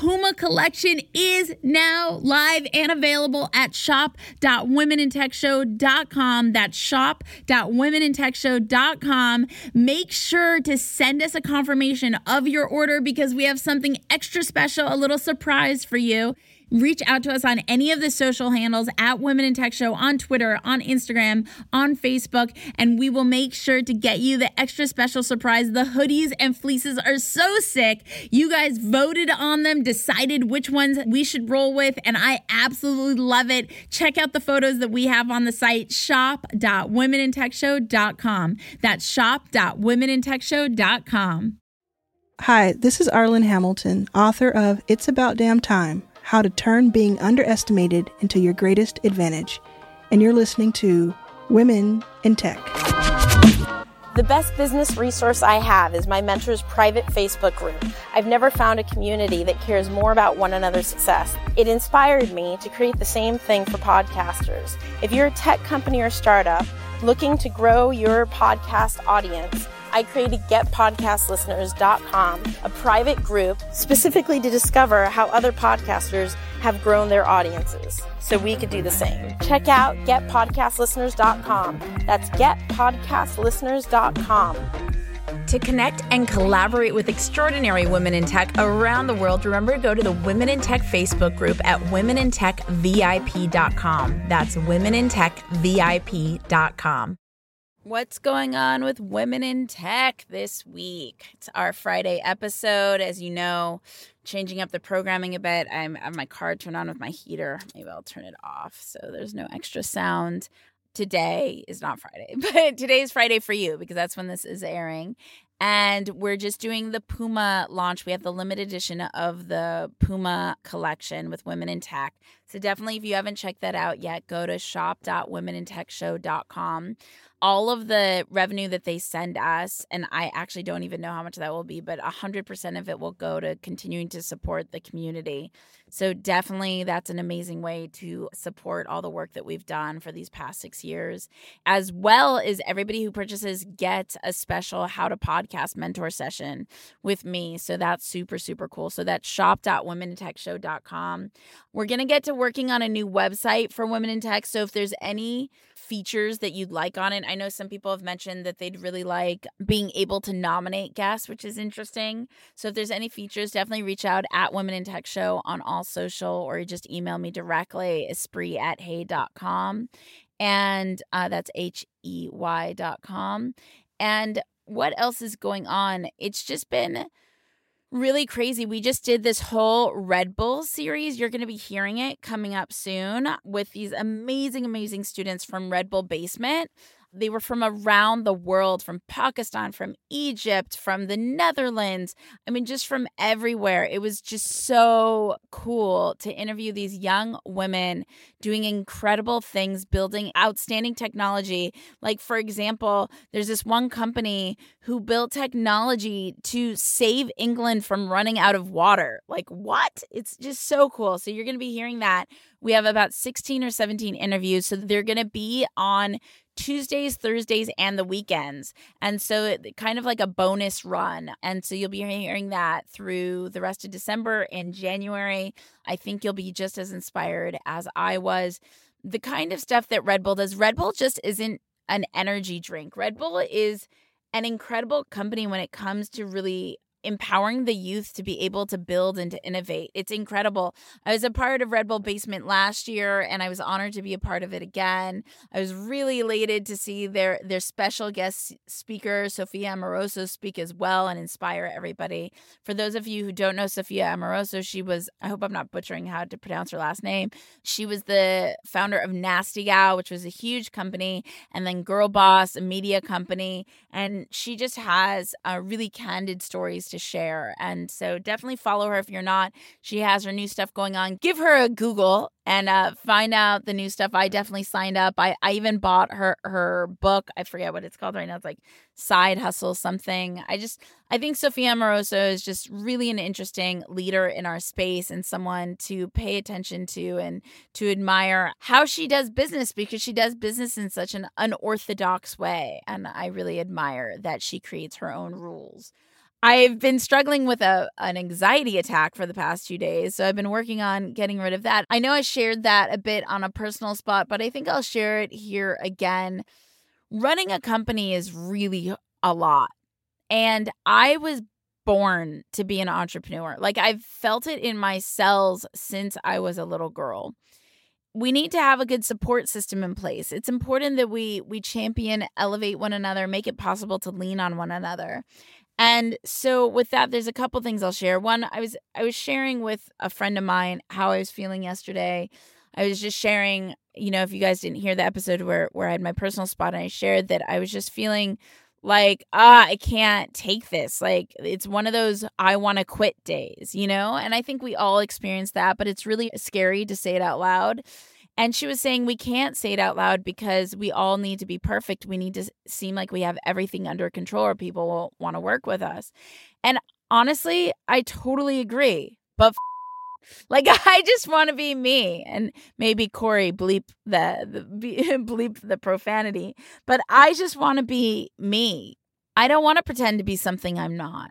Puma collection is now live and available at shop.womenintechshow.com. That's shop.womenintechshow.com. Make sure to send us a confirmation of your order because we have something extra special, a little surprise for you reach out to us on any of the social handles at Women in Tech Show on Twitter, on Instagram, on Facebook, and we will make sure to get you the extra special surprise. The hoodies and fleeces are so sick. You guys voted on them, decided which ones we should roll with, and I absolutely love it. Check out the photos that we have on the site shop.womenintechshow.com. That's shop.womenintechshow.com. Hi, this is Arlan Hamilton, author of It's About Damn Time how to turn being underestimated into your greatest advantage. And you're listening to Women in Tech. The best business resource I have is my mentor's private Facebook group. I've never found a community that cares more about one another's success. It inspired me to create the same thing for podcasters. If you're a tech company or startup looking to grow your podcast audience, I created GetPodcastListeners.com, a private group specifically to discover how other podcasters have grown their audiences so we could do the same. Check out GetPodcastListeners.com. That's GetPodcastListeners.com. To connect and collaborate with extraordinary women in tech around the world, remember to go to the Women in Tech Facebook group at womenintechvip.com. That's womenintechvip.com. What's going on with women in tech this week? It's our Friday episode. As you know, changing up the programming a bit. I'm, I have my car turned on with my heater. Maybe I'll turn it off so there's no extra sound. Today is not Friday, but today is Friday for you because that's when this is airing. And we're just doing the Puma launch. We have the limited edition of the Puma collection with Women in Tech. So definitely, if you haven't checked that out yet, go to shop.womenintechshow.com all of the revenue that they send us, and I actually don't even know how much that will be, but 100% of it will go to continuing to support the community. So, definitely, that's an amazing way to support all the work that we've done for these past six years, as well as everybody who purchases gets a special How to Podcast mentor session with me. So, that's super, super cool. So, that's shop.womenintechshow.com. We're going to get to working on a new website for Women in Tech. So, if there's any features that you'd like on it. I know some people have mentioned that they'd really like being able to nominate guests, which is interesting. So if there's any features, definitely reach out at Women in Tech Show on all social or just email me directly, espree at hey.com. And uh, that's dot com. And what else is going on? It's just been really crazy. We just did this whole Red Bull series. You're going to be hearing it coming up soon with these amazing, amazing students from Red Bull Basement. They were from around the world, from Pakistan, from Egypt, from the Netherlands. I mean, just from everywhere. It was just so cool to interview these young women doing incredible things, building outstanding technology. Like, for example, there's this one company who built technology to save England from running out of water. Like, what? It's just so cool. So, you're going to be hearing that. We have about 16 or 17 interviews. So, they're going to be on Tuesdays, Thursdays, and the weekends. And so it kind of like a bonus run. And so you'll be hearing that through the rest of December and January. I think you'll be just as inspired as I was. The kind of stuff that Red Bull does, Red Bull just isn't an energy drink. Red Bull is an incredible company when it comes to really empowering the youth to be able to build and to innovate. It's incredible. I was a part of Red Bull Basement last year and I was honored to be a part of it again. I was really elated to see their their special guest speaker Sophia Amoruso speak as well and inspire everybody. For those of you who don't know Sophia Amoruso, she was I hope I'm not butchering how to pronounce her last name. She was the founder of Nasty Gal, which was a huge company, and then Girl Boss, a media company, and she just has uh, really candid stories to share. And so definitely follow her if you're not. She has her new stuff going on. Give her a Google and uh, find out the new stuff. I definitely signed up. I, I even bought her her book. I forget what it's called right now. It's like Side Hustle something. I just I think Sophia Amoruso is just really an interesting leader in our space and someone to pay attention to and to admire how she does business because she does business in such an unorthodox way. And I really admire that she creates her own rules. I've been struggling with a an anxiety attack for the past few days, so I've been working on getting rid of that. I know I shared that a bit on a personal spot, but I think I'll share it here again. Running a company is really a lot. And I was born to be an entrepreneur. Like I've felt it in my cells since I was a little girl. We need to have a good support system in place. It's important that we we champion, elevate one another, make it possible to lean on one another. And so with that there's a couple things I'll share. One, I was I was sharing with a friend of mine how I was feeling yesterday. I was just sharing, you know, if you guys didn't hear the episode where where I had my personal spot and I shared that I was just feeling like ah i can't take this like it's one of those i want to quit days you know and i think we all experience that but it's really scary to say it out loud and she was saying we can't say it out loud because we all need to be perfect. We need to seem like we have everything under control or people will want to work with us. And honestly, I totally agree. But f- like I just want to be me and maybe Corey bleep the, the bleep the profanity, but I just want to be me. I don't want to pretend to be something I'm not.